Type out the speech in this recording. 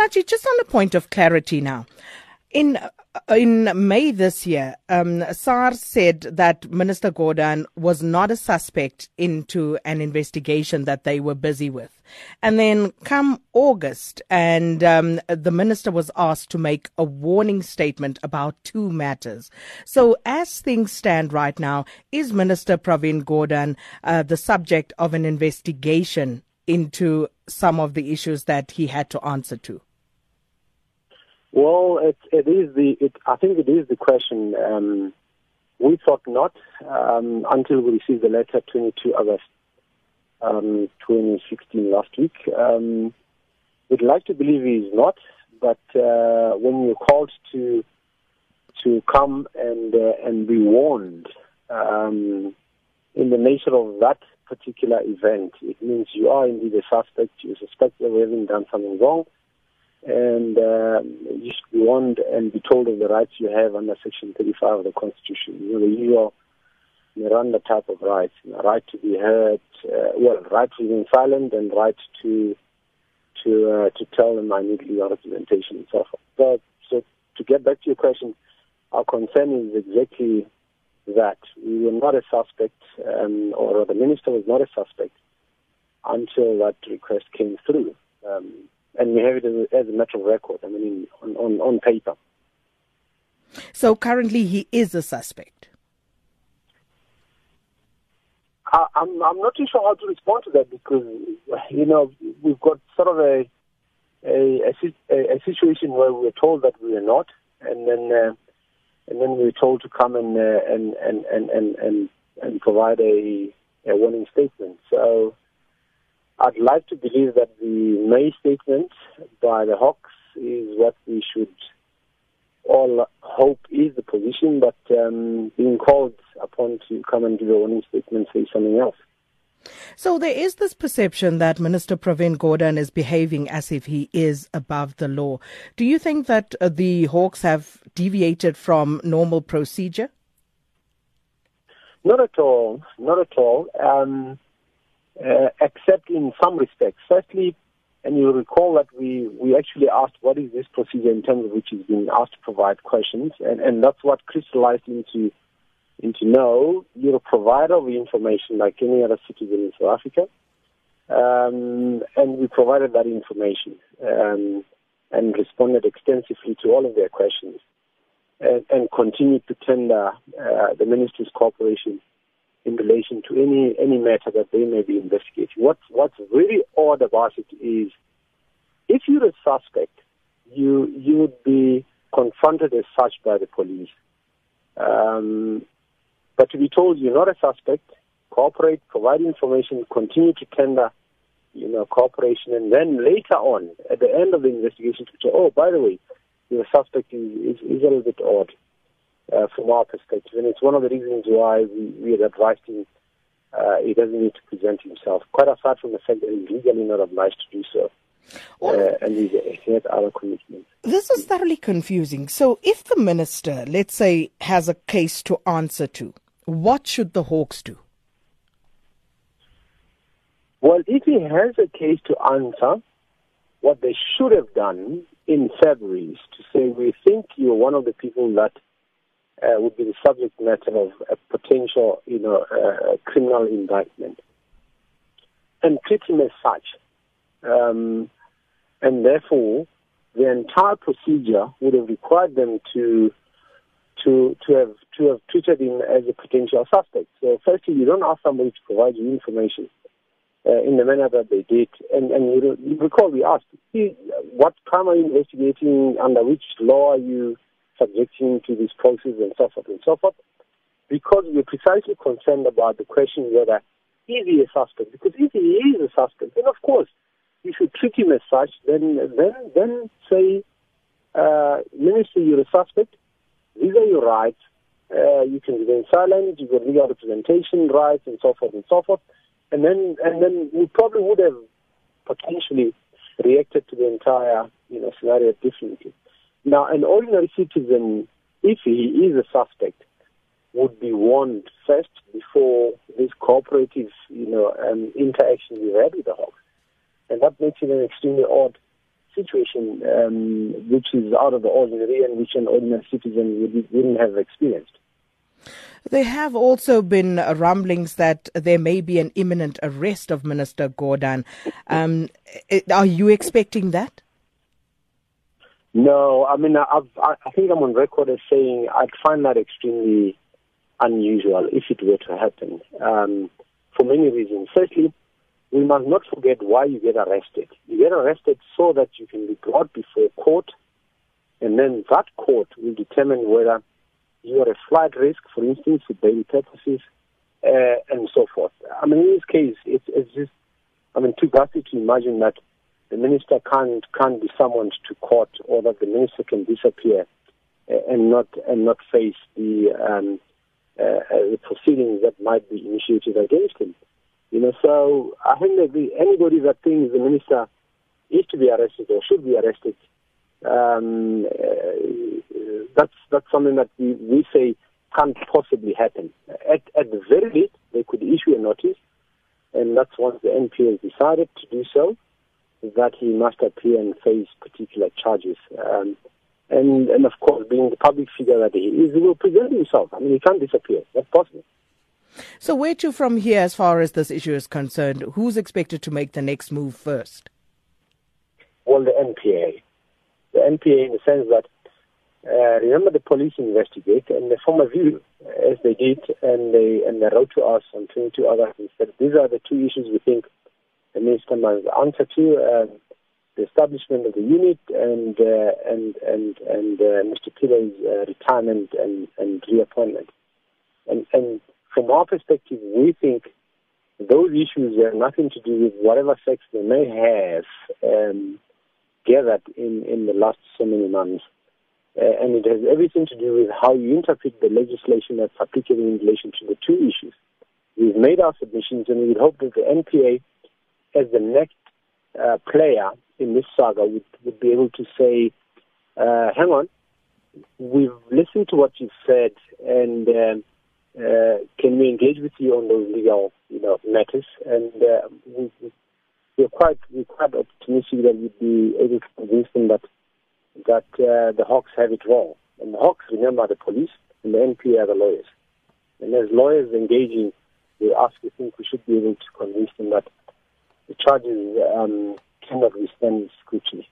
Malatji, just on a point of clarity now. In in May this year, um, said that Minister Gordhan was not a suspect into an investigation that they were busy with. And then come August, and um, the minister was asked to make a warning statement about two matters. So, as things stand right now, is Minister Pravin Gordhan uh, the subject of an investigation into some of the issues that he had to answer to? Well, it, it is the. It, I think it is the question. Um, we thought not um, until we received the letter 22 August um, 2016 last week. Um, we'd like to believe he is not, but uh, when you're called to to come and uh, and be warned um, in the nature of that particular event, it means you are indeed a suspect. You suspect that we haven't done something wrong and uh, you should be warned and be told of the rights you have under Section 35 of the Constitution. You know, the usual Miranda type of rights, you know, right to be heard, uh, well, right to remain silent, and right to to uh, to tell them I need legal representation and so forth. So, so to get back to your question, our concern is exactly that we were not a suspect, um, or the minister was not a suspect until that request came through. Um, and we have it as a, as a matter of record, I mean, on, on, on paper. So currently he is a suspect? I, I'm, I'm not too sure how to respond to that because, you know, we've got sort of a, a, a, a situation where we were told that we are not, and then uh, and then we were told to come and uh, and, and, and, and, and, and provide a, a warning statement. So I'd like to believe that the May statement by the Hawks is what we should all hope is the position, but um, being called upon to come and give a warning statement says something else. So there is this perception that Minister Pravin Gordhan is behaving as if he is above the law. Do you think that uh, the Hawks have deviated from normal procedure? Not at all. Not at all. Um, uh, except in some respects. Firstly, and you recall that we, we actually asked what is this procedure in terms of which is being asked to provide questions, and, and that's what crystallized into into no, you're a provider of information like any other citizen in South Africa, um, and we provided that information um, and responded extensively to all of their questions, and, and continued to tender uh, the ministry's cooperation in relation to any any matter that they may be investigating. What's what's very odd about it is, if you're a suspect, you you would be confronted as such by the police. Um, but to be told you're not a suspect, cooperate, provide information, continue to tender, you know, cooperation, and then later on, at the end of the investigation, to say, oh, by the way, you're a suspect is, is, is a little bit odd uh, from our perspective. And it's one of the reasons why we, we had advised him uh, he doesn't need to present himself, quite aside from the fact that he's legally not obliged to do so. Uh, and he, he had other commitments. This is thoroughly confusing. So, if the minister, let's say, has a case to answer to, what should the Hawks do? Well, if he has a case to answer, what they should have done in February is to say, we think you're one of the people that uh, would be the subject matter of a potential, you know, uh, criminal indictment, and treat him as such. Um, and therefore, the entire procedure would have required them to to to have to have treated him as a potential suspect. So, firstly, you don't ask somebody to provide you information uh, in the manner that they did, and and you, you recall we asked, what crime are you investigating? Under which law are you? Subjecting to this process and so forth and so forth, because we're precisely concerned about the question whether is he a suspect? Because if he is a suspect, then of course you should treat him as such. Then, then, then say, uh, Minister, you're a suspect. These are your rights. Uh, you can remain silent. You've got legal representation rights, and so forth and so forth. And then, and then we probably would have potentially reacted to the entire, you know, scenario differently. Now, an ordinary citizen, if he is a suspect, would be warned first before this cooperative, you know, um, interaction we had with the Hawks. And that makes it an extremely odd situation um, which is out of the ordinary and which an ordinary citizen wouldn't have experienced. There have also been rumblings that there may be an imminent arrest of Minister Gordhan. Um, are you expecting that? No, I mean, I've, I think I'm on record as saying I'd find that extremely unusual if it were to happen um, for many reasons. Firstly, we must not forget why you get arrested. You get arrested so that you can be brought before court, and then that court will determine whether you are a flight risk, for instance, for bail purposes, uh, and so forth. I mean, in this case, it's, it's just, I mean, too drastic to imagine that the minister can't can't be summoned to court, or that the minister can disappear uh, and not and not face the, um, uh, the proceedings that might be initiated against him. You know, so I think that the, anybody that thinks the minister is to be arrested or should be arrested um, uh, that's that's something that we, we say can't possibly happen. At, at the very least, they could issue a notice, and that's once the NPA has decided to do so, that he must appear and face particular charges. Um, and, and of course, being the public figure that he is, he will present himself. I mean, he can't disappear. That's possible. So, where to from here as far as this issue is concerned? Who's expected to make the next move first? Well, the NPA. The NPA, in the sense that uh, remember, the police investigate and they form a view as they did, and they and they wrote to us on 22 August and said these are the two issues we think the minister must answer to: uh, the establishment of the unit and uh, and and and uh, Mr. Pillay's uh, retirement and, and reappointment. And and from our perspective, we think those issues have nothing to do with whatever sex they may have um, gathered in in the last so many months. Uh, and it has everything to do with how you interpret the legislation that's applicable in relation to the two issues. We've made our submissions and we hope that the NPA, as the next uh, player in this saga, would, would be able to say, uh, hang on, we've listened to what you've said and um, uh, can we engage with you on those legal you know, matters? And uh, we, we're, quite, we're quite optimistic that we'd be able to convince them that that uh, the Hawks have it wrong. And the Hawks, remember, the police, and the NPA are the lawyers. And as lawyers engaging we us, we think we should be able to convince them that the charges um, cannot withstand scrutiny.